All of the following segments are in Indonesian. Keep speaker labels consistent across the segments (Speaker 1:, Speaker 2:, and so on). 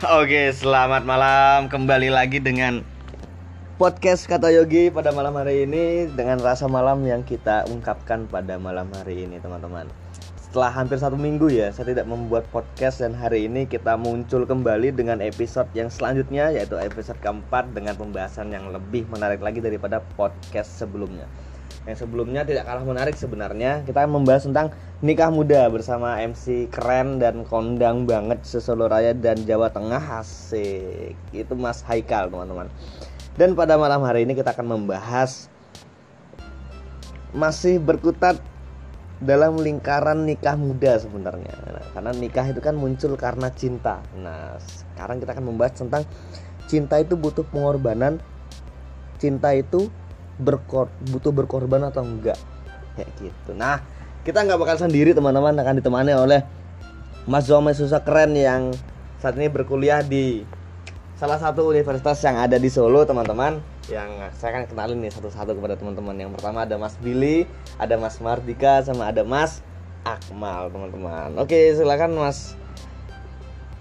Speaker 1: Oke, selamat malam. Kembali lagi dengan podcast kata Yogi pada malam hari ini dengan rasa malam yang kita ungkapkan pada malam hari ini, teman-teman. Setelah hampir satu minggu ya, saya tidak membuat podcast dan hari ini kita muncul kembali dengan episode yang selanjutnya yaitu episode keempat dengan pembahasan yang lebih menarik lagi daripada podcast sebelumnya. Yang sebelumnya tidak kalah menarik sebenarnya. Kita membahas tentang nikah muda bersama MC keren dan kondang banget Sesolo Raya dan Jawa Tengah. Asik. Itu Mas Haikal teman-teman. Dan pada malam hari ini kita akan membahas Masih berkutat dalam lingkaran nikah muda sebenarnya. Nah, Karena nikah itu kan muncul karena cinta. Nah sekarang kita akan membahas tentang Cinta itu butuh pengorbanan. Cinta itu berkor butuh berkorban atau enggak. Kayak gitu. Nah kita nggak bakal sendiri teman-teman. Akan ditemani oleh Mas Zome Susa keren yang saat ini berkuliah di salah satu universitas yang ada di Solo teman-teman. Yang saya akan kenalin nih satu-satu kepada teman-teman. Yang pertama ada Mas Billy ada Mas Mardika sama ada Mas Akmal teman-teman. Oke silakan Mas.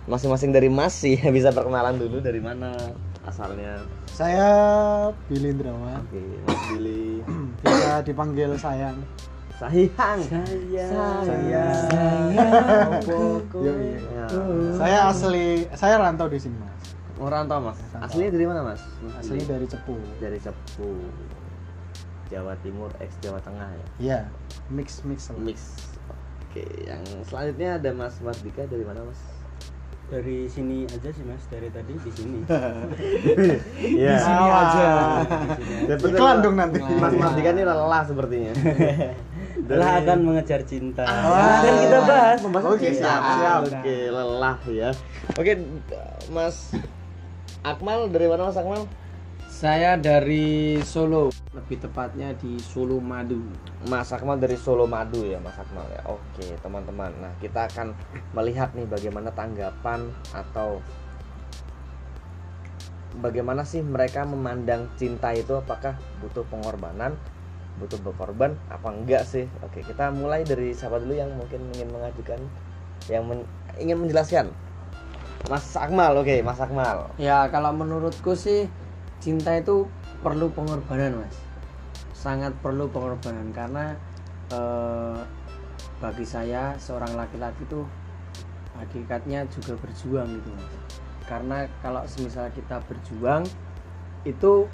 Speaker 1: Masing-masing dari Mas sih bisa perkenalan dulu dari mana asalnya
Speaker 2: Saya Billy Indrawan.
Speaker 1: Oke, Mas Billy.
Speaker 2: Bisa dipanggil sayang.
Speaker 1: Sayang.
Speaker 3: Sayang.
Speaker 2: Sayang. Yo, iya.
Speaker 1: Ya.
Speaker 2: Saya asli, saya rantau di sini mas.
Speaker 1: Oh, rantau, Mas. Aslinya dari mana, Mas?
Speaker 2: Asli dari Cepu.
Speaker 1: dari Cepu. Jawa Timur ex Jawa Tengah ya.
Speaker 2: Iya, mix mix.
Speaker 1: Mix. Oke, yang selanjutnya ada Mas Mardika dari mana, Mas?
Speaker 3: Dari sini aja sih mas, dari tadi di sini.
Speaker 1: Iya.
Speaker 2: Di sini aja.
Speaker 1: Ya, bener,
Speaker 2: Iklan
Speaker 1: Mas.
Speaker 2: dong nanti.
Speaker 1: Mas Mardika ini lelah sepertinya.
Speaker 3: Lelah akan mengejar cinta.
Speaker 2: Ah.
Speaker 3: Kan kita bahas.
Speaker 2: Oke, siap, siap.
Speaker 1: Oke, lelah ya. Oke, Mas Akmal dari mana Mas Akmal?
Speaker 4: Saya dari Solo, lebih tepatnya di Solo Madu.
Speaker 1: Mas Akmal dari Solo Madu ya Mas Akmal ya. Oke teman-teman. Nah kita akan melihat nih bagaimana tanggapan atau Bagaimana sih mereka memandang cinta itu apakah butuh pengorbanan Butuh berkorban apa enggak sih? Oke kita mulai dari siapa dulu yang mungkin ingin mengajukan Yang men- ingin menjelaskan? Mas Akmal oke Mas Akmal.
Speaker 4: Ya kalau menurutku sih cinta itu perlu pengorbanan mas, sangat perlu pengorbanan karena eh, bagi saya seorang laki-laki itu hakikatnya juga berjuang gitu mas. Karena kalau semisal kita berjuang itu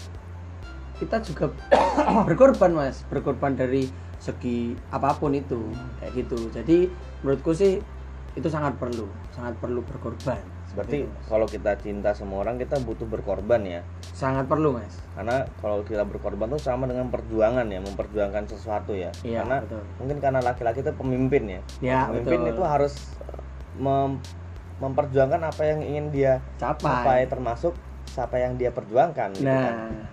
Speaker 4: kita juga berkorban mas, berkorban dari segi apa pun itu kayak gitu. Jadi menurutku sih itu sangat perlu, sangat perlu berkorban.
Speaker 1: Berarti
Speaker 4: Gitu,
Speaker 1: kalau kita cinta sama orang kita butuh berkorban ya
Speaker 4: sangat perlu mas.
Speaker 1: karena kalau kita berkorban tuh sama dengan perjuangan ya memperjuangkan sesuatu ya
Speaker 4: Iya,
Speaker 1: karena
Speaker 4: betul.
Speaker 1: mungkin karena laki-laki itu pemimpin ya
Speaker 4: Ya,
Speaker 1: pemimpin
Speaker 4: betul.
Speaker 1: itu harus eh, mem- memperjuangkan apa yang ingin dia
Speaker 4: Capai.
Speaker 1: capai termasuk siapa yang dia perjuangkan gitu kan.
Speaker 4: Nah,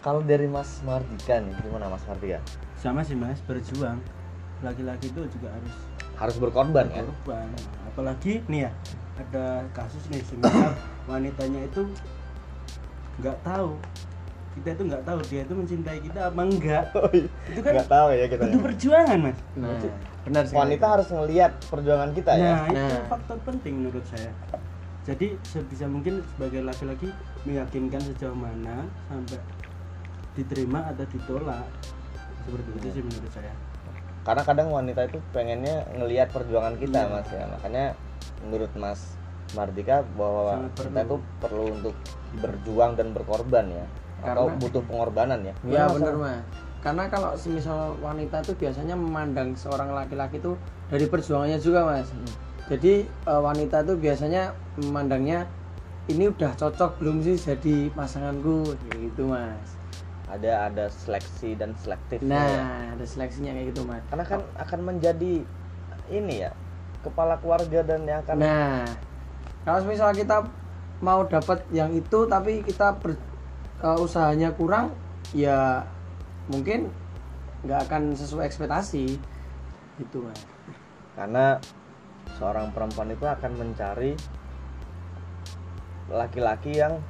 Speaker 1: kalau dari Mas Mardika nih gimana Mas Mardika
Speaker 3: Sama sih mas, berjuang. Laki-laki itu juga harus
Speaker 1: harus berkorban ya
Speaker 3: berkorban. Apalagi nih ya, ada kasus nih semisal wanitanya itu nggak tahu. Kita itu nggak tahu dia itu mencintai kita apa enggak. Itu kan
Speaker 1: nggak tahu ya kita
Speaker 3: butuh
Speaker 1: ya.
Speaker 3: perjuangan mas.
Speaker 4: Nah, benar sih.
Speaker 1: wanita harus ngelihat perjuangan kita ya.
Speaker 3: Nah itu
Speaker 4: Nah.
Speaker 3: faktor penting menurut saya. Jadi sebisa mungkin sebagai laki-laki meyakinkan sejauh mana sampai diterima atau ditolak. Seperti itu sih menurut saya.
Speaker 1: Karena kadang wanita itu pengennya ngelihat perjuangan kita
Speaker 3: Iya.
Speaker 1: mas ya. Makanya menurut mas Mardika bahwa
Speaker 3: Sangat
Speaker 1: kita
Speaker 3: perlu.
Speaker 1: itu perlu untuk berjuang dan berkorban ya atau
Speaker 4: Karena-
Speaker 1: butuh pengorbanan ya
Speaker 4: Ya
Speaker 1: Mas?
Speaker 4: benar mas. Karena kalau semisal wanita itu biasanya memandang seorang laki-laki itu dari perjuangannya juga mas. Jadi eh, wanita itu biasanya memandangnya ini udah cocok belum sih jadi pasanganku gitu mas.
Speaker 1: ada ada seleksi dan selektif
Speaker 4: Nah
Speaker 1: ya.
Speaker 4: ada seleksinya kayak gitu mas.
Speaker 1: karena kan akan menjadi ini ya kepala keluarga dan yang akan
Speaker 4: Nah kalau misal kita mau dapat yang itu tapi kita ber- eh, usahanya kurang ya mungkin nggak akan sesuai ekspektasi gitu mas.
Speaker 1: karena seorang perempuan itu akan mencari laki-laki yang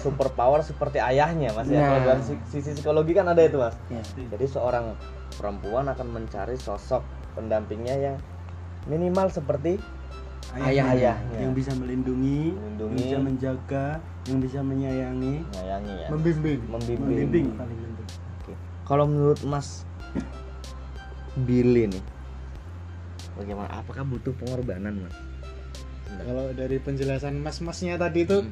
Speaker 1: super power seperti ayahnya mas ya
Speaker 4: Nah.
Speaker 1: kalau dalam si- sisi psikologi kan ada itu mas
Speaker 4: Ya.
Speaker 1: jadi seorang perempuan akan mencari sosok pendampingnya yang minimal seperti ayahnya.
Speaker 3: yang bisa melindungi,
Speaker 1: Melindungi.
Speaker 3: yang bisa menjaga, yang bisa menyayangi,
Speaker 1: Nyayangi ya.
Speaker 2: membimbing
Speaker 1: Membimbing.
Speaker 3: membimbing paling penting.
Speaker 1: Oke. Kalau menurut Mas Billy nih, bagaimana? Apakah butuh pengorbanan, Mas?
Speaker 2: kalau dari penjelasan mas-masnya tadi itu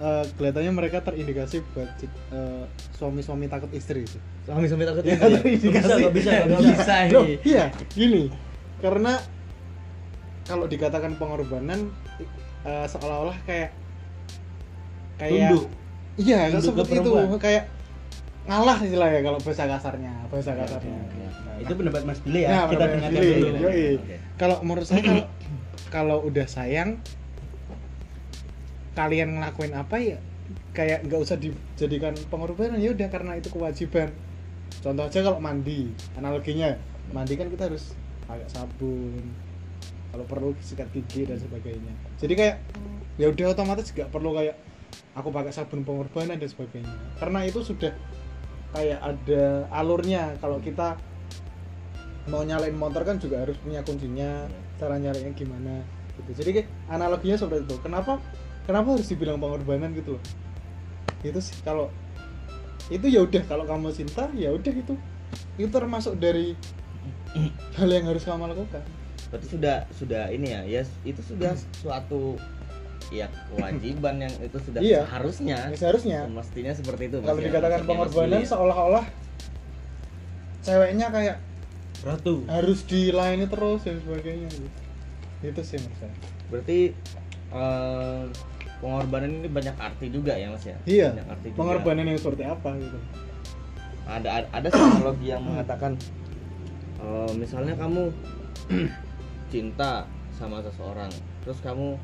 Speaker 2: eh, kelihatannya mereka terindikasi buat eh, suami-suami takut istri itu
Speaker 1: Suami-suami takut
Speaker 2: ya,
Speaker 1: istri ya?
Speaker 2: terindikasi.
Speaker 3: nggak bisa, nggak
Speaker 4: Nggak bisa
Speaker 2: Loh,
Speaker 4: ini
Speaker 2: iya gini karena kalau dikatakan pengorbanan eh, seolah-olah kayak kayak
Speaker 3: Tunduk.
Speaker 2: iya
Speaker 3: Tunduk
Speaker 2: seperti itu. kayak ngalah istilahnya kalau bahasa kasarnya bahasa kasarnya.
Speaker 3: Nah, itu pendapat Mas Billy ya.
Speaker 2: Nah,
Speaker 3: kita dengarkan
Speaker 2: Billy.
Speaker 3: dulu.
Speaker 2: Kalau menurut saya kalau kalau udah sayang kalian ngelakuin apa ya? Kayak nggak usah dijadikan pengorbanan ya udah karena itu kewajiban. Contoh aja kalau mandi analoginya mandi kan kita harus pakai sabun kalau perlu sikat gigi dan sebagainya. Jadi kayak ya udah otomatis nggak perlu kayak aku pakai sabun pengorbanan dan sebagainya. Karena itu sudah kayak ada alurnya. Kalau kita mau nyalain motor kan juga harus punya kuncinya cara nyalainnya gimana gitu. Jadi kayak analoginya seperti itu. Kenapa kenapa harus dibilang pengorbanan gitu loh? Itu sih kalau itu ya udah. Kalau kamu cinta ya udah itu itu termasuk dari hal yang harus kamu lakukan
Speaker 1: Berarti sudah sudah ini ya, ya itu sudah suatu ya kewajiban yang itu sudah
Speaker 2: Iya.
Speaker 1: seharusnya
Speaker 2: Ya, seharusnya
Speaker 1: mestinya seperti itu.
Speaker 2: kalau
Speaker 1: Mas,
Speaker 2: dikatakan
Speaker 1: Mas
Speaker 2: pengorbanan seolah-olah ceweknya kayak
Speaker 3: Ratu.
Speaker 2: harus dilayani terus dan sebagainya gitu. itu sih menurut saya
Speaker 1: Berarti eh, pengorbanan ini banyak arti juga ya Mas ya?
Speaker 2: iya
Speaker 1: Banyak arti juga.
Speaker 2: pengorbanan yang seperti apa gitu
Speaker 1: ada ada psikologi yang mengatakan eh, misalnya kamu cinta sama seseorang. Terus kamu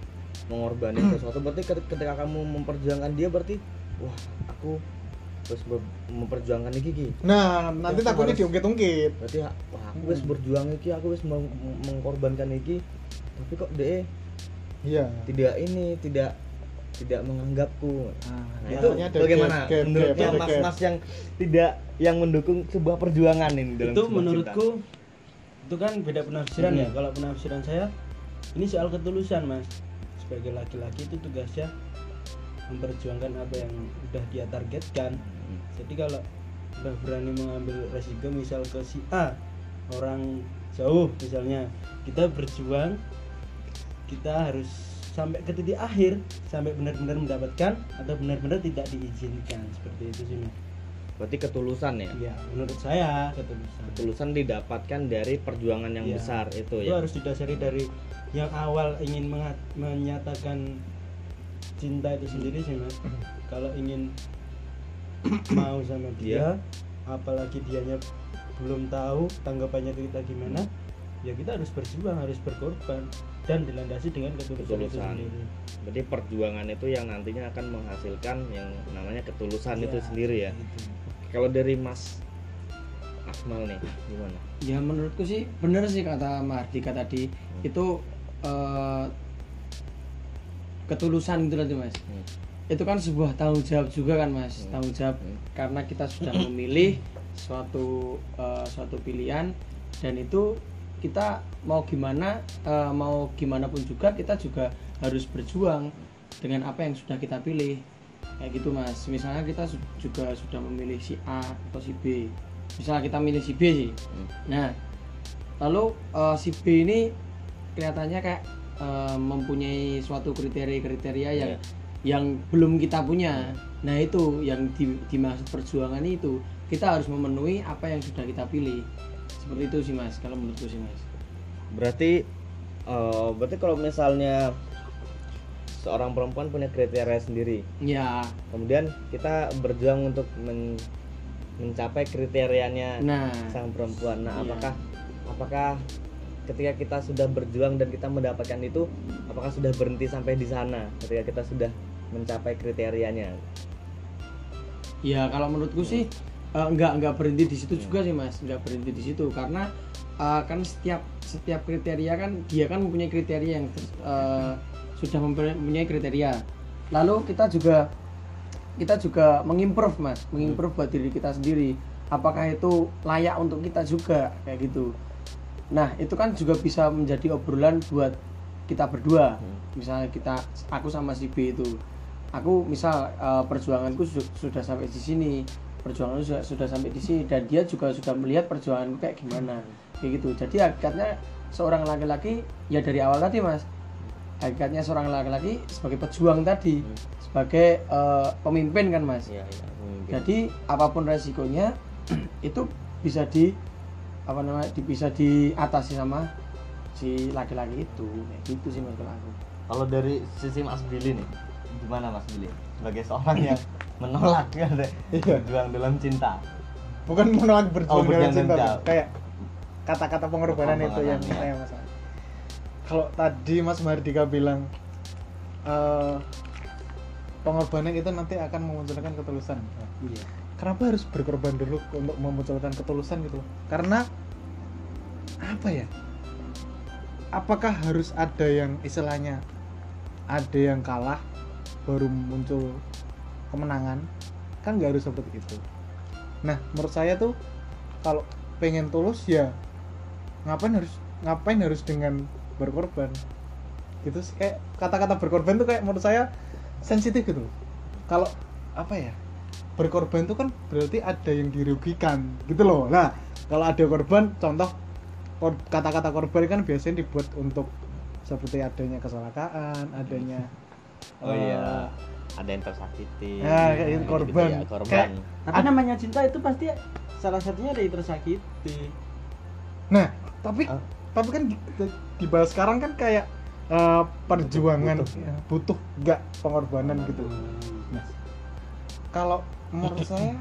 Speaker 1: mengorbankan sesuatu berarti ketika, kamu memperjuangkan dia berarti wah aku terus memperjuangkan iki iki
Speaker 2: nah nanti
Speaker 1: Aku
Speaker 2: takutnya
Speaker 1: harus-
Speaker 2: diungkit-ungkit.
Speaker 1: Berarti ah, wah aku wis berjuang iki aku wis meng- mengorbankan iki. Tapi kok dia
Speaker 2: iya.
Speaker 1: Tidak ini tidak tidak menganggapku.
Speaker 2: Nah,
Speaker 1: Nah, itu bagaimana?
Speaker 2: gap, gap,
Speaker 1: menurutnya mas-mas yang tidak yang mendukung sebuah perjuangan ini dalam
Speaker 3: itu
Speaker 1: sebuah
Speaker 3: menurutku itu kan beda penafsiran
Speaker 1: Hmm.
Speaker 3: ya kalau penafsiran saya ini soal ketulusan mas sebagai laki-laki itu tugasnya memperjuangkan apa yang udah dia targetkan.
Speaker 1: Hmm.
Speaker 3: jadi kalau udah berani mengambil resiko misal ke si A orang jauh misalnya kita berjuang kita harus sampai ke titik akhir sampai benar-benar mendapatkan atau benar-benar tidak diizinkan seperti itu sih mas
Speaker 1: berarti ketulusan ya?
Speaker 3: Ya menurut saya ketulusan.
Speaker 1: Ketulusan didapatkan dari perjuangan yang
Speaker 3: Iya.
Speaker 1: besar itu
Speaker 3: itu
Speaker 1: ya?
Speaker 3: harus didasari dari yang awal ingin menyatakan cinta itu sendiri sih mas. Kalau ingin mau sama dia apalagi dianya belum tahu tanggapannya kita gimana ya kita harus berjuang harus berkorban dan dilandasi dengan ketulusan itu
Speaker 1: Ketulusan.
Speaker 3: sendiri.
Speaker 1: Berarti perjuangan itu yang nantinya akan menghasilkan yang namanya ketulusan itu
Speaker 3: Ya,
Speaker 1: sendiri ya?
Speaker 3: gitu.
Speaker 1: Kalau dari Mas Akmal nih gimana?
Speaker 4: Ya menurutku sih bener sih kata Mardika tadi. Itu eh, ketulusan gitu loh tuh, mas.
Speaker 1: Hmm.
Speaker 4: itu kan sebuah tanggung jawab juga kan mas.
Speaker 1: Hmm.
Speaker 4: tanggung jawab
Speaker 1: Hmm.
Speaker 4: karena kita sudah memilih suatu eh, suatu pilihan. Dan itu kita mau gimana eh, mau gimana pun juga kita juga harus berjuang dengan apa yang sudah kita pilih kayak gitu mas. Misalnya kita juga sudah memilih si A atau si B. Misalnya kita milih si B sih.
Speaker 1: Hmm.
Speaker 4: nah lalu eh, si B ini kelihatannya kayak eh, mempunyai suatu kriteria-kriteria yang
Speaker 1: Iya.
Speaker 4: yang belum kita punya. Nah itu yang di, dimaksud perjuangan itu. Kita harus memenuhi apa yang sudah kita pilih. Seperti itu sih mas kalau menurutku sih mas.
Speaker 1: Berarti eh, berarti kalau misalnya seorang perempuan punya kriteria sendiri.
Speaker 4: Ya
Speaker 1: kemudian kita berjuang untuk men- mencapai kriterianya
Speaker 4: nah.
Speaker 1: sang perempuan. Nah
Speaker 4: Iya.
Speaker 1: apakah apakah ketika kita sudah berjuang dan kita mendapatkan itu apakah sudah berhenti sampai di sana ketika kita sudah mencapai kriterianya?
Speaker 4: Ya kalau menurutku sih eh, nggak nggak berhenti di situ juga sih mas. Nggak berhenti di situ. Karena eh, kan setiap setiap kriteria kan dia kan mempunyai kriteria yang eh, sudah mempunyai kriteria. Lalu kita juga kita juga mengimprove mas. Mengimprove buat diri kita sendiri. Apakah itu layak untuk kita juga? Kayak gitu. Nah itu kan juga bisa menjadi obrolan buat kita berdua.
Speaker 1: Hmm.
Speaker 4: misalnya kita aku sama si B itu. Aku misal eh, perjuanganku su- sudah sampai di sini perjuanganku sudah, sudah sampai di sini dan dia juga sudah melihat perjuanganku kayak gimana. Kayak gitu. Jadi hakikatnya seorang laki-laki ya dari awal tadi mas hakikatnya seorang laki-laki sebagai pejuang tadi
Speaker 1: Hmm.
Speaker 4: sebagai eh, pemimpin kan mas
Speaker 1: Iya, iya. mungkin.
Speaker 4: jadi apa pun resikonya itu bisa di apa namanya di- bisa diatasi sama si laki-laki itu kayak gitu sih mas kalau aku
Speaker 1: Kalau dari sisi Mas Billy nih, gimana Mas Billy? Sebagai seorang yang menolak ya,
Speaker 2: Iya.
Speaker 1: berjuang dalam cinta.
Speaker 2: bukan menolak berjuang
Speaker 1: Oh, berjuang
Speaker 2: dalam cinta kayak kata-kata pengorbanan itu yang
Speaker 1: Pengorbanan,
Speaker 2: saya masalah kalau tadi Mas Mardika bilang eh, pengorbanan itu nanti akan memunculkan ketulusan.
Speaker 3: Iya.
Speaker 2: Kenapa harus berkorban dulu untuk memunculkan ketulusan gitu? Karena apa ya? Apakah harus ada yang istilahnya ada yang kalah baru muncul kemenangan? Kan nggak harus seperti itu. Nah menurut saya tuh kalau pengen tulus ya ngapain harus ngapain harus dengan berkorban gitu sih kayak kata-kata berkorban tuh kayak menurut saya sensitif gitu kalau apa ya berkorban itu kan berarti ada yang dirugikan gitu loh nah kalau ada korban contoh kor- kata-kata korban kan biasanya dibuat untuk seperti adanya kecelakaan adanya
Speaker 1: Oh
Speaker 2: eh,
Speaker 1: iya, ada yang tersakiti.
Speaker 2: Ya, kayak gitu,
Speaker 1: gitu-gitu
Speaker 2: korban.
Speaker 1: ya, korban.
Speaker 2: Kayak-
Speaker 3: tapi namanya cinta itu pasti salah satunya dari tersakiti
Speaker 2: nah tapi
Speaker 1: Ah.
Speaker 2: Tapi kan di- di- dibahas sekarang kan kayak eh, perjuangan
Speaker 1: butuh.
Speaker 2: ya, butuh nggak pengorbanan gitu
Speaker 3: Hmm.
Speaker 2: kalau menurut saya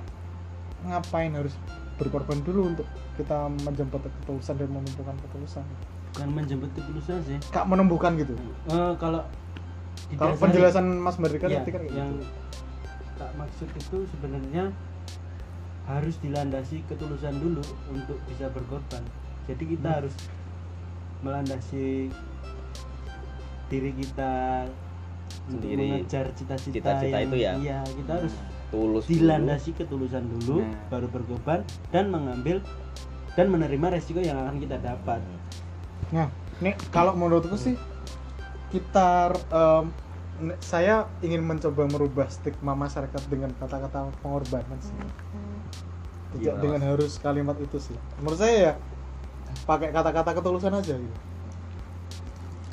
Speaker 2: ngapain harus berkorban dulu untuk kita menjemput ketulusan dan menumbuhkan ketulusan
Speaker 3: bukan menjemput ketulusan sih
Speaker 2: kak menumbuhkan gitu
Speaker 3: Eh, kalau
Speaker 2: kalau penjelasan Mas Merdeka tadi kan
Speaker 3: yang
Speaker 2: gitu.
Speaker 3: tak maksud itu sebenarnya harus dilandasi ketulusan dulu untuk bisa berkorban jadi kita
Speaker 2: Hmm.
Speaker 3: harus melandasi diri kita
Speaker 1: Sendiri.
Speaker 3: mengejar cita-cita yang-
Speaker 1: itu ya?
Speaker 3: iya kita harus
Speaker 1: tulus dulu.
Speaker 3: dilandasi ketulusan dulu
Speaker 4: Nah.
Speaker 3: baru berkorban dan mengambil dan menerima resiko yang akan kita dapat
Speaker 2: Nah, nih kalau menurutku sih kita ne- saya ingin mencoba merubah stigma masyarakat dengan kata-kata pengorbanan sih. Tidak
Speaker 1: Gimana,
Speaker 2: dengan harus kalimat itu sih. Menurut saya ya pakai kata-kata ketulusan aja gitu.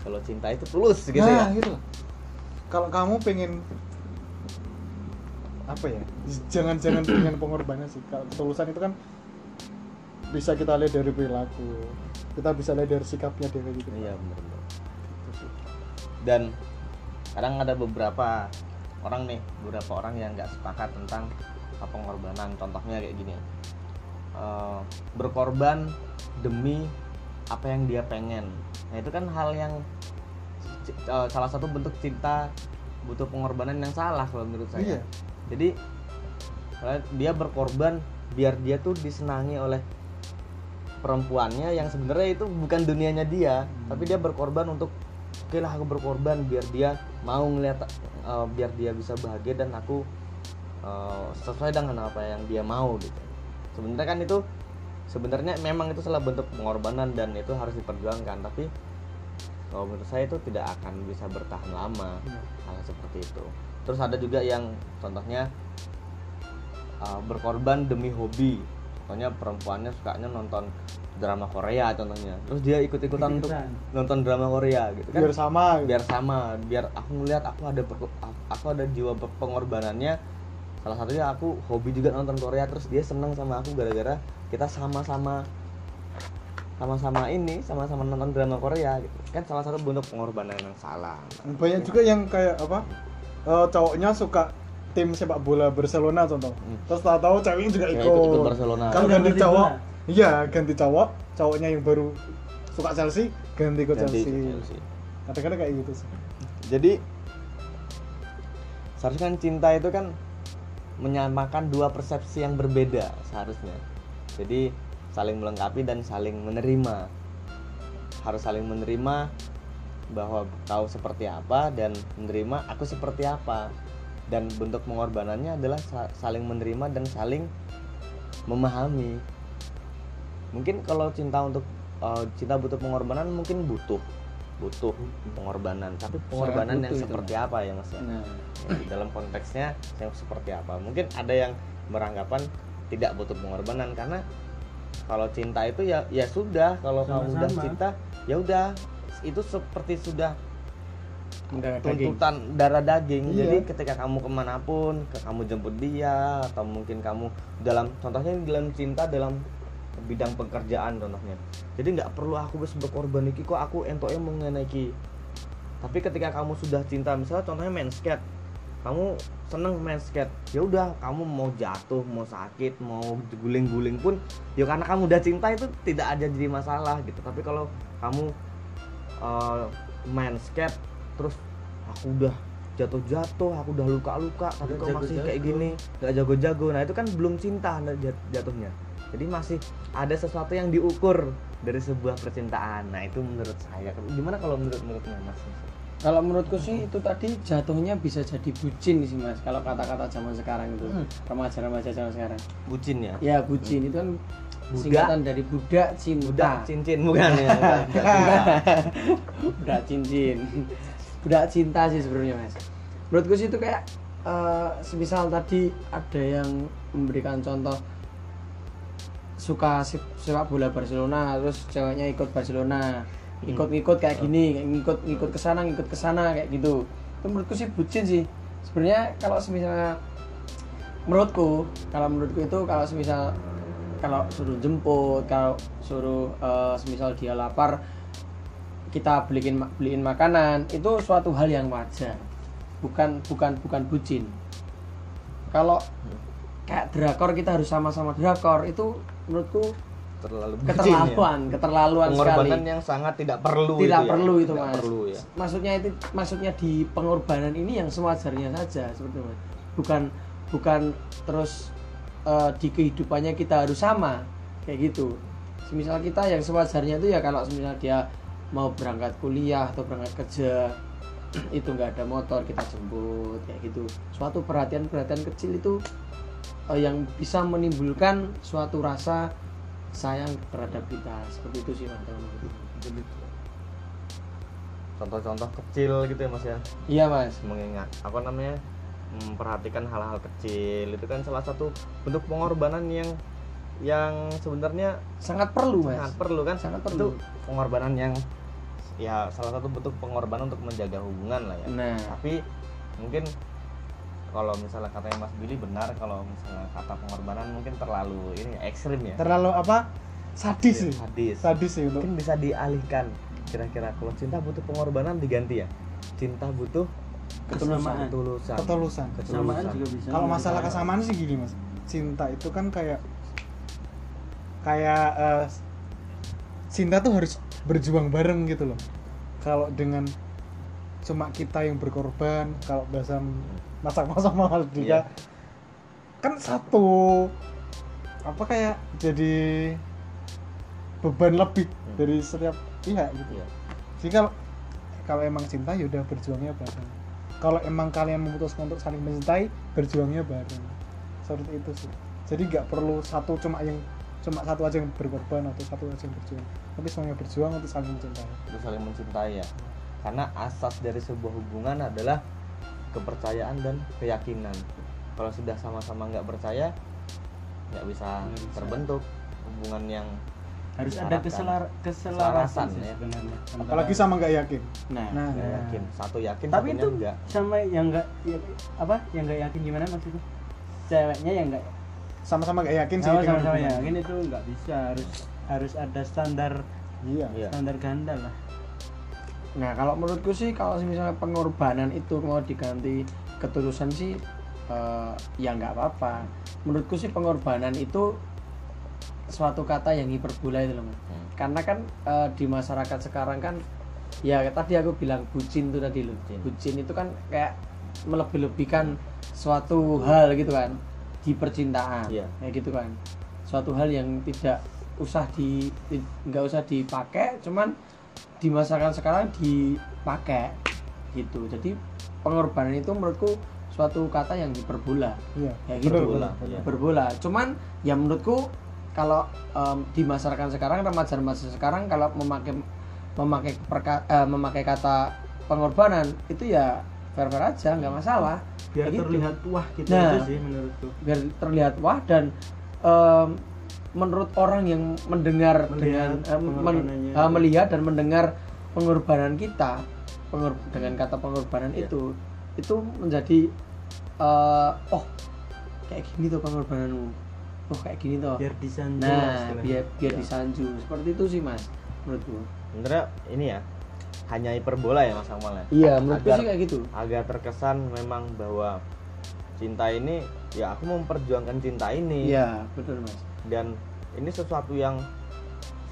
Speaker 1: Kalau cinta itu tulus gitu
Speaker 2: nah,
Speaker 1: ya.
Speaker 2: gitu. Kalau kamu pengen apa ya? Jangan-jangan dengan pengorbanan sih. Kalau ketulusan itu kan bisa kita lihat dari perilaku. Kita bisa lihat dari sikapnya dia kayak gitu.
Speaker 1: Iya benar.
Speaker 2: Gitu.
Speaker 1: Dan kadang ada beberapa orang nih, beberapa orang yang nggak sepakat tentang pengorbanan. Contohnya kayak gini. Eh, berkorban demi apa yang dia pengen. Nah itu kan hal yang eh, salah satu bentuk cinta butuh pengorbanan yang salah kalau menurut saya.
Speaker 2: Iya.
Speaker 1: Jadi eh, dia berkorban biar dia tuh disenangi oleh perempuannya yang sebenarnya itu bukan dunianya dia, tapi dia berkorban untuk oke lah aku berkorban biar dia mau ngeliat eh, biar dia bisa bahagia dan aku eh, sesuai dengan apa yang dia mau gitu. Sebenarnya kan itu sebenarnya memang itu salah bentuk pengorbanan dan itu harus diperjuangkan, tapi kalau menurut saya itu tidak akan bisa bertahan lama.
Speaker 2: Iya.
Speaker 1: hal seperti itu. Terus ada juga yang contohnya uh, berkorban demi hobi. Contohnya perempuannya sukanya nonton drama Korea contohnya. Terus dia ikut-ikutan untuk
Speaker 3: Ikutan.
Speaker 1: nonton drama Korea gitu kan.
Speaker 2: Biar sama.
Speaker 1: Biar sama. Biar aku ngeliat aku ada aku ada jiwa pe- pengorbanannya salah satunya aku hobi juga nonton Korea terus dia seneng sama aku gara-gara kita sama-sama sama-sama ini sama-sama nonton drama Korea gitu. Kan salah satu bentuk pengorbanan yang salah.
Speaker 2: Banyak juga yang kayak apa eh, cowoknya suka tim sepak bola Barcelona contoh.
Speaker 1: Hmm.
Speaker 2: terus tahu-tahu ceweknya juga
Speaker 1: Ya,
Speaker 2: ikut,
Speaker 1: ikut-ikut Barcelona.
Speaker 2: kan ganti cowok iya ganti cowok cowoknya yang baru suka Chelsea ganti ikut
Speaker 1: Ganti
Speaker 2: Chelsea.
Speaker 1: ikut Chelsea.
Speaker 2: kadang-kadang kayak gitu sih.
Speaker 1: Jadi seharusnya kan cinta itu kan menyamakan dua persepsi yang berbeda seharusnya. Jadi saling melengkapi dan saling menerima. Harus saling menerima bahwa kau seperti apa dan menerima aku seperti apa. Dan bentuk pengorbanannya adalah sa- saling menerima dan saling memahami. Mungkin kalau cinta untuk eh, cinta butuh pengorbanan mungkin butuh butuh pengorbanan. Tapi pengorbanan yang
Speaker 4: itu,
Speaker 1: seperti apa ya mas ya?
Speaker 4: Nah.
Speaker 1: Dalam konteksnya yang seperti apa? Mungkin ada yang beranggapan tidak butuh pengorbanan karena kalau cinta itu ya ya sudah. Kalau kamu udah cinta ya udah. Itu seperti sudah
Speaker 4: daging.
Speaker 1: tuntutan darah daging.
Speaker 2: Iya.
Speaker 1: jadi ketika kamu ke mana pun ke kamu jemput dia atau mungkin kamu dalam contohnya dalam cinta dalam bidang pekerjaan contohnya. Jadi nggak perlu aku harus berkorban iki kok aku entoke mau ngenaiki tapi ketika kamu sudah cinta misalnya contohnya main skate kamu seneng main skate ya udah kamu mau jatuh mau sakit mau guling-guling pun ya karena kamu udah cinta itu tidak ada jadi masalah gitu. Tapi kalau kamu eh, main skate terus aku udah jatuh-jatuh aku udah luka-luka tapi kok masih kayak gini nggak jago-jago. Nah itu kan belum cinta jatuhnya jadi masih ada sesuatu yang diukur dari sebuah percintaan. Nah itu menurut saya. Gimana kalau menurut menurutnya mas
Speaker 4: kalau menurutku sih itu tadi jatuhnya bisa jadi bucin sih mas. Kalau kata-kata zaman sekarang itu.
Speaker 1: Hmm.
Speaker 4: remaja-remaja zaman sekarang.
Speaker 1: Bucin ya?
Speaker 4: Ya bucin. Itu kan
Speaker 1: Budak.
Speaker 4: singkatan dari budak cinta.
Speaker 1: Udah cincin bukan ya?
Speaker 4: Budak cincin. Budak cinta sih sebenarnya mas. Menurutku sih itu kayak eh, semisal tadi ada yang memberikan contoh suka se- sepak bola Barcelona terus ceweknya ikut Barcelona. Ikut-ikut kayak gini kayak ngikut ngikut ke sana ngikut ke sana kayak gitu. Itu menurutku sih bucin sih. Sebenarnya kalau misalnya menurutku kalau menurutku itu kalau semisal kalau suruh jemput kalau suruh eh, semisal dia lapar kita beliin beliin makanan itu suatu hal yang wajar. Bukan bukan bukan bucin. Kalau kayak drakor kita harus sama-sama drakor itu menurutku
Speaker 1: terlalu bucin ya.
Speaker 4: keterlaluan keterlaluan sekali.
Speaker 1: Pengorbanan yang sangat tidak perlu
Speaker 4: tidak
Speaker 1: itu ya.
Speaker 4: perlu itu
Speaker 1: Tidak
Speaker 4: mas.
Speaker 1: perlu ya.
Speaker 4: Maksudnya itu maksudnya di pengorbanan ini yang sewajarnya saja seperti itu mas. Bukan bukan terus eh, di kehidupannya kita harus sama kayak gitu. Semisal kita yang sewajarnya itu ya kalau semisal dia mau berangkat kuliah atau berangkat kerja itu nggak ada motor kita jemput kayak gitu. Suatu perhatian perhatian kecil itu eh, yang bisa menimbulkan suatu rasa sayang terhadap kita. Seperti itu sih mas.
Speaker 1: Contoh-contoh kecil gitu ya mas ya?
Speaker 4: Iya mas.
Speaker 1: Mengingat apa namanya memperhatikan hal-hal kecil itu kan salah satu bentuk pengorbanan yang yang sebenarnya
Speaker 4: sangat perlu mas.
Speaker 1: sangat perlu kan?
Speaker 4: Sangat
Speaker 1: itu
Speaker 4: perlu.
Speaker 1: pengorbanan yang ya salah satu bentuk pengorbanan untuk menjaga hubungan lah ya.
Speaker 4: Nah.
Speaker 1: Tapi mungkin kalau misalnya katanya Mas Billy benar kalau misalnya kata pengorbanan mungkin terlalu ini ya, ekstrim ya.
Speaker 2: Terlalu apa? Sadis sih.
Speaker 1: sadis.
Speaker 2: Sadis sih untuk
Speaker 1: mungkin bisa dialihkan kira-kira. Kalau cinta butuh pengorbanan diganti ya. Cinta butuh ketulusan.
Speaker 2: ketulusan.
Speaker 3: Juga bisa.
Speaker 2: Kalau masalah kesamaan sih gini mas. Cinta itu kan kayak kayak eh, cinta tuh harus berjuang bareng gitu loh. Kalau dengan cuma kita yang berkorban kalau bahasa masak-masak mahal juga.
Speaker 1: Iya.
Speaker 2: kan satu apa kayak jadi beban lebih
Speaker 1: Hmm.
Speaker 2: dari setiap pihak gitu.
Speaker 1: Iya.
Speaker 2: jadi kalau kalau emang cinta ya udah berjuangnya bareng. Kalau emang kalian memutuskan untuk saling mencintai berjuangnya bareng. Seperti itu sih. Jadi nggak perlu satu cuma yang cuma satu aja yang berkorban atau satu aja yang berjuang. Tapi semuanya berjuang untuk saling mencintai.
Speaker 1: Itu saling mencintai ya karena asas dari sebuah hubungan adalah kepercayaan dan keyakinan kalau sudah sama-sama nggak percaya nggak bisa,
Speaker 3: Nggak bisa.
Speaker 1: terbentuk hubungan yang
Speaker 3: harus ada keselar
Speaker 1: Keselarasan, ya.
Speaker 3: sebenarnya
Speaker 2: apalagi sama nggak yakin
Speaker 4: nah
Speaker 2: nah
Speaker 1: nggak
Speaker 3: Nah.
Speaker 1: yakin satu yakin
Speaker 3: tapi itu
Speaker 1: enggak
Speaker 3: sama yang enggak ya, apa yang enggak yakin gimana maksudnya ceweknya yang enggak
Speaker 2: sama-sama nggak yakin sih
Speaker 3: sama
Speaker 2: dengan
Speaker 3: sama
Speaker 2: hubungan.
Speaker 3: yakin itu enggak bisa harus harus ada standar
Speaker 2: iya
Speaker 1: Iya.
Speaker 3: standar ganda lah
Speaker 4: nah kalau menurutku sih kalau misalnya pengorbanan itu mau diganti ketulusan sih eh, ya nggak apa-apa menurutku sih pengorbanan itu suatu kata yang hiperbola itu loh.
Speaker 1: Hmm.
Speaker 4: karena kan eh, di masyarakat sekarang kan ya tadi aku bilang bucin itu tadi loh
Speaker 1: Bucin.
Speaker 4: bucin itu kan kayak melebih-lebihkan suatu hal gitu kan di percintaan
Speaker 1: Iya.
Speaker 4: kayak gitu kan suatu hal yang tidak usah di di- nggak usah dipakai cuman di masyarakat sekarang dipakai gitu jadi pengorbanan itu menurutku suatu kata yang hiperbola
Speaker 2: iya
Speaker 4: kayak gitu
Speaker 1: Hiperbola,
Speaker 2: bener,
Speaker 1: iya.
Speaker 4: berbola cuman ya menurutku kalau em, di masyarakat sekarang remaja-remaja sekarang kalau memakai memakai perka- eh, memakai kata pengorbanan itu ya fair fair aja nggak masalah
Speaker 3: biar
Speaker 4: gitu.
Speaker 3: terlihat wah kita
Speaker 4: Nah.
Speaker 3: sih menurutku
Speaker 4: biar terlihat wah dan em, menurut orang yang mendengar
Speaker 3: Melihat
Speaker 4: dengan em, men- eh, melihat dan mendengar pengorbanan kita pengor- dengan kata pengorbanan
Speaker 1: Iya.
Speaker 4: itu itu menjadi eh, oh kayak gini tuh pengorbananmu. Oh kayak gini tuh
Speaker 3: biar disanjung
Speaker 4: nah biar biar
Speaker 1: Iya.
Speaker 4: disanjung. Seperti itu sih mas menurutku.
Speaker 1: Sebenarnya ini ya hanya hiperbola ya Mas Akmal ya?
Speaker 4: Iya menurutku
Speaker 1: Agar-
Speaker 4: sih kayak gitu.
Speaker 1: agak terkesan memang bahwa cinta ini ya aku memperjuangkan cinta ini.
Speaker 4: Iya betul mas
Speaker 1: dan ini sesuatu yang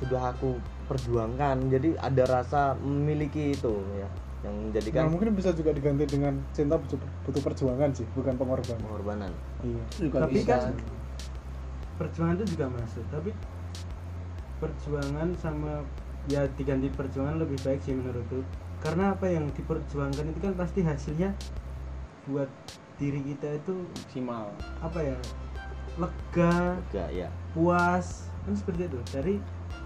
Speaker 1: sudah aku perjuangkan. Jadi ada rasa memiliki itu ya yang
Speaker 2: Nah,
Speaker 1: menjadikan
Speaker 2: mungkin bisa juga diganti dengan cinta butuh, butuh perjuangan sih, bukan pengorbanan.
Speaker 1: pengorbanan.
Speaker 2: Iya.
Speaker 4: Juga
Speaker 3: tapi
Speaker 4: bisa.
Speaker 3: kan perjuangan itu juga masuk tapi perjuangan sama ya diganti perjuangan lebih baik sih menurutku. Karena apa yang diperjuangkan itu kan pasti hasilnya buat diri kita itu
Speaker 4: maksimal.
Speaker 3: apa ya lega.
Speaker 1: Juga ya
Speaker 3: puas. Kan seperti itu. Dari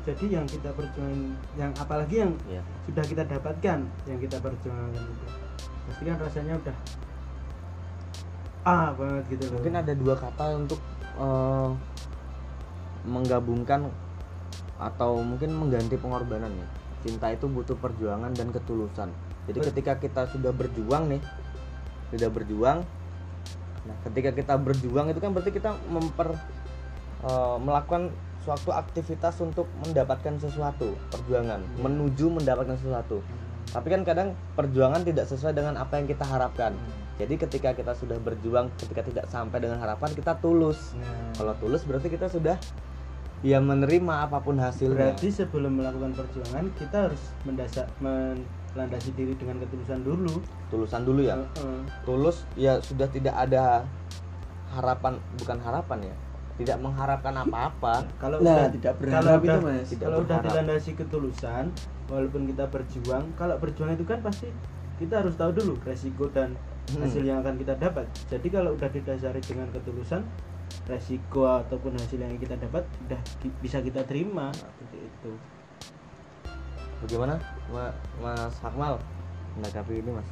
Speaker 3: jadi yang kita perjuangkan yang apalagi yang
Speaker 1: ya
Speaker 3: sudah kita dapatkan yang kita perjuangkan itu. Pasti kan rasanya udah ah banget gitu loh.
Speaker 1: Mungkin ada dua kata untuk eh, menggabungkan atau mungkin mengganti pengorbanan ya cinta itu butuh perjuangan dan ketulusan. Jadi
Speaker 3: Bet-
Speaker 1: ketika kita sudah berjuang nih sudah berjuang nah ketika kita berjuang itu kan berarti kita memper eh, melakukan suatu aktivitas untuk mendapatkan sesuatu perjuangan menuju mendapatkan sesuatu. Tapi kan kadang perjuangan tidak sesuai dengan apa yang kita harapkan. Jadi ketika kita sudah berjuang ketika tidak sampai dengan harapan kita tulus.
Speaker 3: Nah,
Speaker 1: kalau tulus berarti kita sudah ya menerima apa pun hasilnya.
Speaker 3: Berarti sebelum melakukan perjuangan kita harus mendasar melandasi diri dengan ketulusan dulu.
Speaker 1: Tulusan dulu ya?
Speaker 3: Heeh.
Speaker 1: tulus ya sudah tidak ada harapan bukan harapan ya tidak mengharapkan apa-apa.
Speaker 3: Kalau
Speaker 4: nah
Speaker 3: udah
Speaker 4: tidak
Speaker 3: kalau
Speaker 4: berharap itu
Speaker 3: udah,
Speaker 4: mas.
Speaker 1: Tidak
Speaker 3: kalau udah
Speaker 1: berharap.
Speaker 3: dilandasi ketulusan walaupun kita berjuang kalau berjuang itu kan pasti kita harus tahu dulu resiko dan
Speaker 1: Hmm.
Speaker 3: hasil yang akan kita dapat. Jadi kalau udah didasari dengan ketulusan resiko ataupun hasil yang kita dapat udah bisa kita terima. Seperti itu.
Speaker 1: Bagaimana Ma- Mas Akmal menanggapi ini Mas?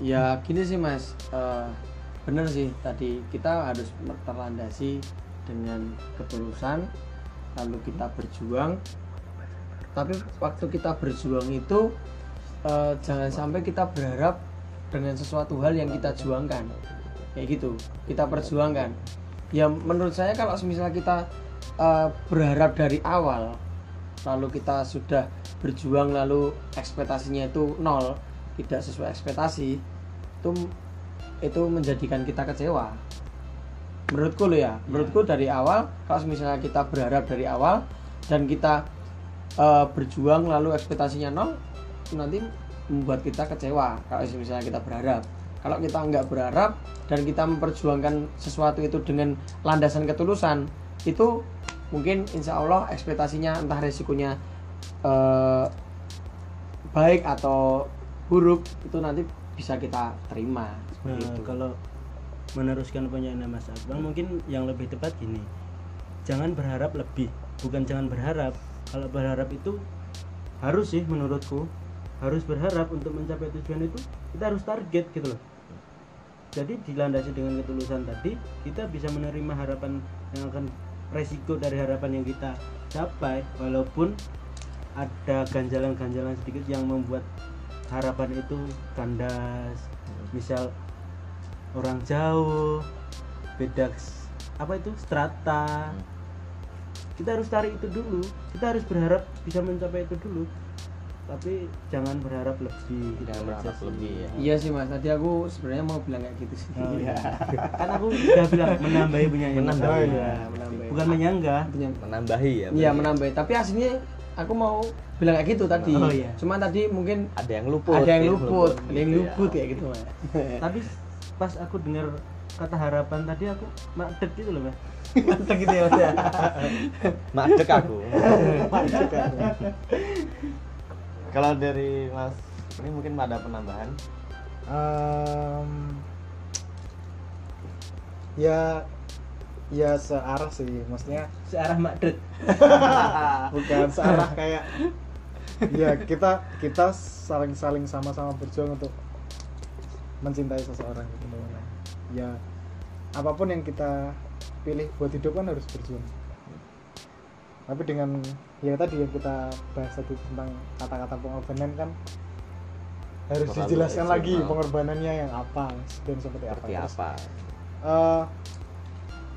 Speaker 4: Ya gini sih mas. Eh, bener sih tadi kita harus terlandasi dengan ketulusan lalu kita berjuang. Tapi waktu kita berjuang itu eh, jangan sampai kita berharap dengan sesuatu hal yang kita juangkan. Kayak gitu kita perjuangkan. Ya menurut saya kalau misalnya kita eh, berharap dari awal lalu kita sudah berjuang lalu ekspektasinya itu nol tidak sesuai ekspektasi itu itu menjadikan kita kecewa menurutku lo ya menurutku dari awal kalau misalnya kita berharap dari awal dan kita eh, berjuang lalu ekspektasinya nol itu nanti membuat kita kecewa kalau misalnya kita berharap kalau kita nggak berharap dan kita memperjuangkan sesuatu itu dengan landasan ketulusan itu mungkin insya Allah ekspektasinya entah resikonya eh, baik atau buruk itu nanti bisa kita terima
Speaker 3: Nah,
Speaker 4: seperti itu.
Speaker 3: kalau meneruskan pertanyaan Mas Akbar mungkin yang lebih tepat gini. Jangan berharap lebih, bukan jangan berharap. Kalau berharap itu harus sih menurutku harus berharap untuk mencapai tujuan itu kita harus target gitu loh. Jadi dilandasi dengan ketulusan tadi kita bisa menerima harapan yang akan resiko dari harapan yang kita capai walaupun ada ganjalan-ganjalan sedikit yang membuat harapan itu kandas misal orang jauh beda apa itu strata kita harus cari itu dulu kita harus berharap bisa mencapai itu dulu tapi jangan berharap lebih
Speaker 1: Jangan berharap
Speaker 3: sih.
Speaker 1: lebih ya.
Speaker 4: Iya sih mas, tadi aku sebenarnya mau bilang kayak gitu sih.
Speaker 3: Oh,
Speaker 4: Iya.
Speaker 3: kan aku udah bilang menambahi punya
Speaker 1: Menambahi.
Speaker 4: Iya, menambah.
Speaker 3: bukan menyanggah
Speaker 4: Punya-
Speaker 1: menambahi ya
Speaker 4: Iya
Speaker 1: berarti.
Speaker 4: menambah. Tapi aslinya aku mau bilang kayak gitu tadi.
Speaker 3: Oh, iya.
Speaker 4: Cuma tadi mungkin
Speaker 1: ada yang luput
Speaker 4: ada yang luput, ada yang
Speaker 1: gitu ya.
Speaker 4: luput kayak gitu mas.
Speaker 3: tapi pas aku dengar kata harapan tadi aku madep gitu loh Mbak.
Speaker 4: Mantap gitu ya mas. ya.
Speaker 1: Madek aku. Kalau dari Mas ini mungkin ada penambahan.
Speaker 2: Em, ya ya searah sih maksudnya
Speaker 3: searah madep
Speaker 2: bukan searah kayak ya kita kita saling saling sama-sama berjuang untuk mencintai seseorang gitu teman-teman ya apa pun yang kita pilih buat hidup kan harus berjuang. Tapi dengan ya tadi yang kita bahas tadi tentang kata-kata pengorbanan kan harus
Speaker 1: Terlalu
Speaker 2: dijelaskan
Speaker 1: ekstrim,
Speaker 2: lagi pengorbanannya yang apa dan seperti apa.
Speaker 1: Seperti
Speaker 2: Terus,
Speaker 1: apa.
Speaker 2: Eh,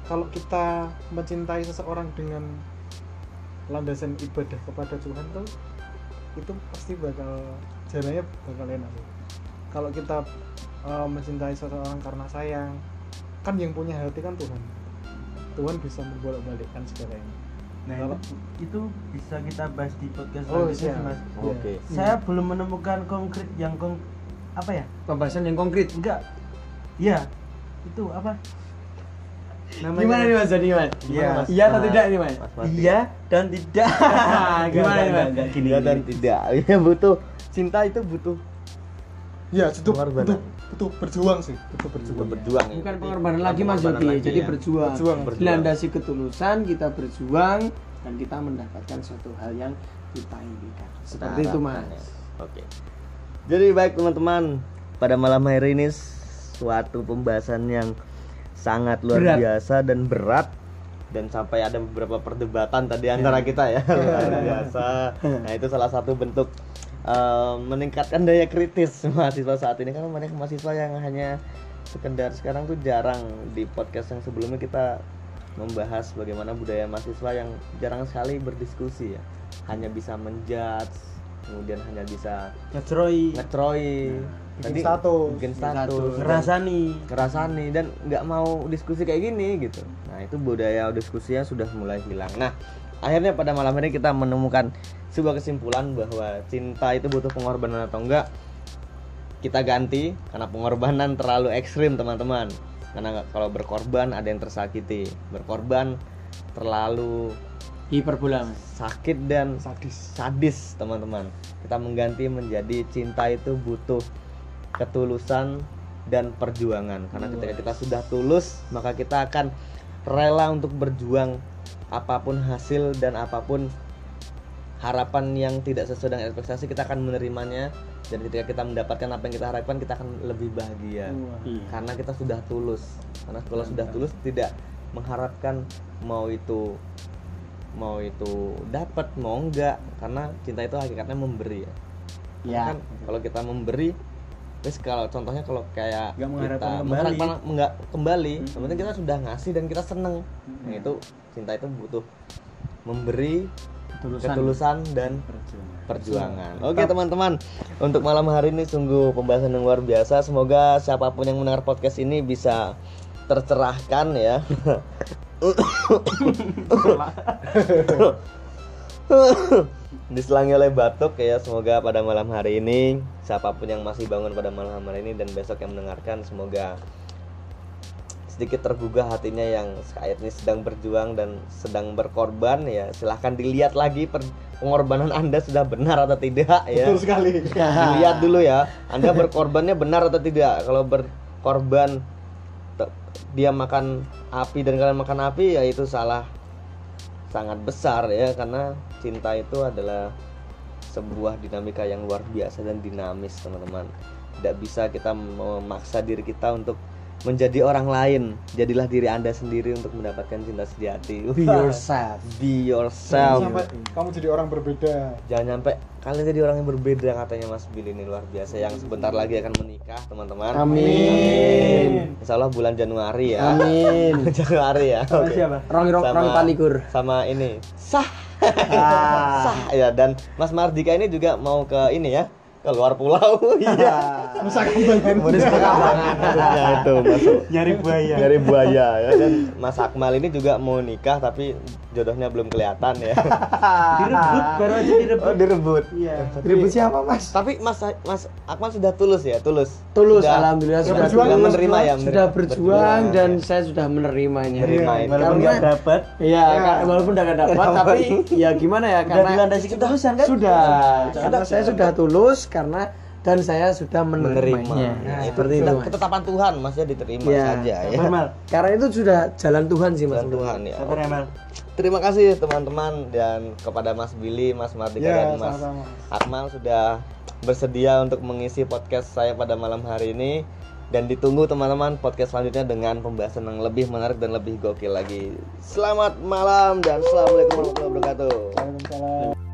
Speaker 2: kalau kita mencintai seseorang dengan landasan ibadah kepada Tuhan tuh itu pasti bakal jalannya bakal enak kalau kita eh, mencintai seseorang karena sayang kan yang punya hati kan Tuhan Tuhan bisa membolak-balikkan segalanya
Speaker 3: Nah,
Speaker 2: Kalau-
Speaker 3: itu, itu bisa kita bahas di podcast
Speaker 2: Oh,
Speaker 3: selanjutnya
Speaker 2: siap.
Speaker 3: Mas.
Speaker 1: oke
Speaker 3: Saya belum menemukan konkret yang kong apa ya?
Speaker 4: Pembahasan yang konkret.
Speaker 3: Enggak. Ya. Itu apa? Namanya
Speaker 4: Gimana nih Mas jadi Mas?
Speaker 3: Iya.
Speaker 1: Mas?
Speaker 4: Iya atau tidak nih Mas?
Speaker 3: Iya dan tidak.
Speaker 4: Gimana nih, Mas?
Speaker 3: enggak, gini,
Speaker 1: Iya dan tidak ya butuh cinta itu butuh
Speaker 2: ya itu
Speaker 1: Pengorbanan.
Speaker 2: butuh butuh berjuang sih butuh berjuang
Speaker 1: butuh berjuang ya.
Speaker 4: Bukan pengorbanan lagi Mas Yodi,
Speaker 1: lagi
Speaker 4: jadi
Speaker 1: ya.
Speaker 4: berjuang.
Speaker 2: Berjuang.
Speaker 1: Berjuang.
Speaker 4: Dilandasi ketulusan, kita berjuang dan kita mendapatkan suatu hal yang kita inginkan. Seperti itu Mas.
Speaker 1: Harapannya. Oke. Jadi baik teman-teman, pada malam hari ini suatu pembahasan yang sangat luar
Speaker 4: Berat.
Speaker 1: biasa dan berat dan sampai ada beberapa perdebatan tadi antara kita ya. Luar biasa. Nah itu salah satu bentuk eh, meningkatkan daya kritis mahasiswa saat ini. Karena banyak mahasiswa yang hanya sekedar sekarang tuh jarang di podcast yang sebelumnya kita membahas bagaimana budaya mahasiswa yang jarang sekali berdiskusi ya. Hanya bisa menjudge kemudian hanya bisa
Speaker 3: Ngecroi,
Speaker 1: ngetroi
Speaker 2: bikin status.
Speaker 1: bikin
Speaker 4: Bikin
Speaker 1: status
Speaker 4: status.
Speaker 1: dan
Speaker 3: ngerasani.
Speaker 1: ngerasani dan nggak mau diskusi kayak gini gitu. Nah itu budaya diskusinya sudah mulai hilang. Nah akhirnya pada malam ini kita menemukan sebuah kesimpulan bahwa cinta itu butuh pengorbanan atau enggak kita ganti karena pengorbanan terlalu ekstrim teman-teman. Karena kalau berkorban ada yang tersakiti. Berkorban terlalu
Speaker 4: Hiperbola
Speaker 1: sakit dan
Speaker 2: sadis.
Speaker 1: sadis teman-teman. Kita mengganti menjadi cinta itu butuh ketulusan dan perjuangan. Karena ketika kita sudah tulus maka kita akan rela untuk berjuang apa pun hasil dan apa pun harapan yang tidak sesuai dengan ekspektasi kita akan menerimanya. Dan ketika kita mendapatkan apa yang kita harapkan kita akan lebih bahagia.
Speaker 4: Iya.
Speaker 1: karena kita sudah tulus. Karena kalau sudah tulus tidak mengharapkan mau itu mau itu dapat mau enggak. Karena cinta itu hakikatnya memberi ya.
Speaker 4: Ya.
Speaker 1: kan kalau kita memberi terus kalau contohnya kalau kayak
Speaker 3: Nggak mengharapkan
Speaker 1: kita
Speaker 3: kembali.
Speaker 1: mengharapkan enggak kembali
Speaker 3: Hmm.
Speaker 1: yang penting kita sudah ngasih dan kita seneng nah itu cinta itu butuh memberi
Speaker 4: Ketulusan.
Speaker 1: ketulusan dan perjuangan. Oke teman-teman, untuk malam hari ini sungguh pembahasan yang luar biasa. Semoga siapa pun yang mendengar podcast ini bisa tercerahkan ya. Diselangi oleh batuk ya. Semoga pada malam hari ini siapa pun yang masih bangun pada malam hari ini dan besok yang mendengarkan semoga sedikit tergugah hatinya yang saat ini sedang berjuang dan sedang berkorban ya. Silahkan dilihat lagi per- pengorbanan anda sudah benar atau tidak ya.
Speaker 2: Betul sekali.
Speaker 1: Dilihat dulu ya. Anda berkorbannya benar atau tidak. Kalau berkorban dia makan api dan kalian makan api ya itu salah sangat besar ya. Karena cinta itu adalah sebuah dinamika yang luar biasa dan dinamis teman-teman tidak bisa kita memaksa diri kita untuk menjadi orang lain jadilah diri anda sendiri untuk mendapatkan cinta sejati
Speaker 4: Be yourself.
Speaker 1: be
Speaker 2: Jangan
Speaker 1: yourself
Speaker 2: sampai kamu jadi orang berbeda
Speaker 1: jangan sampai kalian jadi orang yang berbeda katanya Mas Bill ini luar biasa yang sebentar lagi akan menikah teman-teman
Speaker 4: Amin.
Speaker 1: Insya Allah bulan Januari ya
Speaker 4: Amin.
Speaker 1: Januari ya oke.
Speaker 3: siapa?
Speaker 4: Rong rong rong palikur.
Speaker 1: sama ini sah
Speaker 4: Ah.
Speaker 1: sah ya. Dan Mas Mardika ini juga mau ke ini ya ke luar pulau. Iya.
Speaker 2: Nusa Kambangan
Speaker 1: Kambangan maksudnya itu masuk
Speaker 3: Nyari buaya.
Speaker 1: dari buaya ya. Dan Mas Akmal ini juga mau nikah tapi jodohnya belum kelihatan ya
Speaker 3: Direbut baru aja direbut.
Speaker 1: oh direbut
Speaker 3: Iya.
Speaker 1: Tapi-
Speaker 4: Ribut siapa Mas?
Speaker 1: tapi Mas Mas Akmal sudah tulus ya tulus
Speaker 4: Tulus,
Speaker 1: Sudah-
Speaker 4: alhamdulillah
Speaker 2: sudah
Speaker 4: sudah,
Speaker 2: berjuang,
Speaker 1: sudah menerima ya
Speaker 4: sudah berjuang dan
Speaker 1: ya.
Speaker 4: saya sudah menerimanya.
Speaker 1: Menerima
Speaker 2: Iya,
Speaker 1: ini.
Speaker 3: Walaupun
Speaker 4: Karena-
Speaker 3: nggak dapat.
Speaker 4: Iya, ka- walaupun udah gak dapat, tapi ya gimana ya karena
Speaker 3: dilandasi ketulusan kan?
Speaker 4: sudah, karena saya sudah tulus karena dan saya sudah
Speaker 1: menerima
Speaker 4: menerimanya.
Speaker 1: nah, itu
Speaker 4: seperti itu.
Speaker 1: sudah ketetapan Tuhan Mas ya diterima
Speaker 4: Iya.
Speaker 1: saja ya.
Speaker 4: Karena itu sudah jalan Tuhan sih Mas.
Speaker 1: Tuhan Tuhan ya
Speaker 3: Sabar ya, Mal.
Speaker 1: Terima kasih teman-teman dan kepada Mas Billy, Mas Mardika
Speaker 2: Ya,
Speaker 1: dan Mas
Speaker 2: sama-sama.
Speaker 1: Akmal sudah bersedia untuk mengisi podcast saya pada malam hari ini dan ditunggu teman-teman podcast selanjutnya dengan pembahasan yang lebih menarik dan lebih gokil lagi. Selamat malam dan assalamualaikum warahmatullahi wabarakatuh.
Speaker 2: Waalaikumsalam.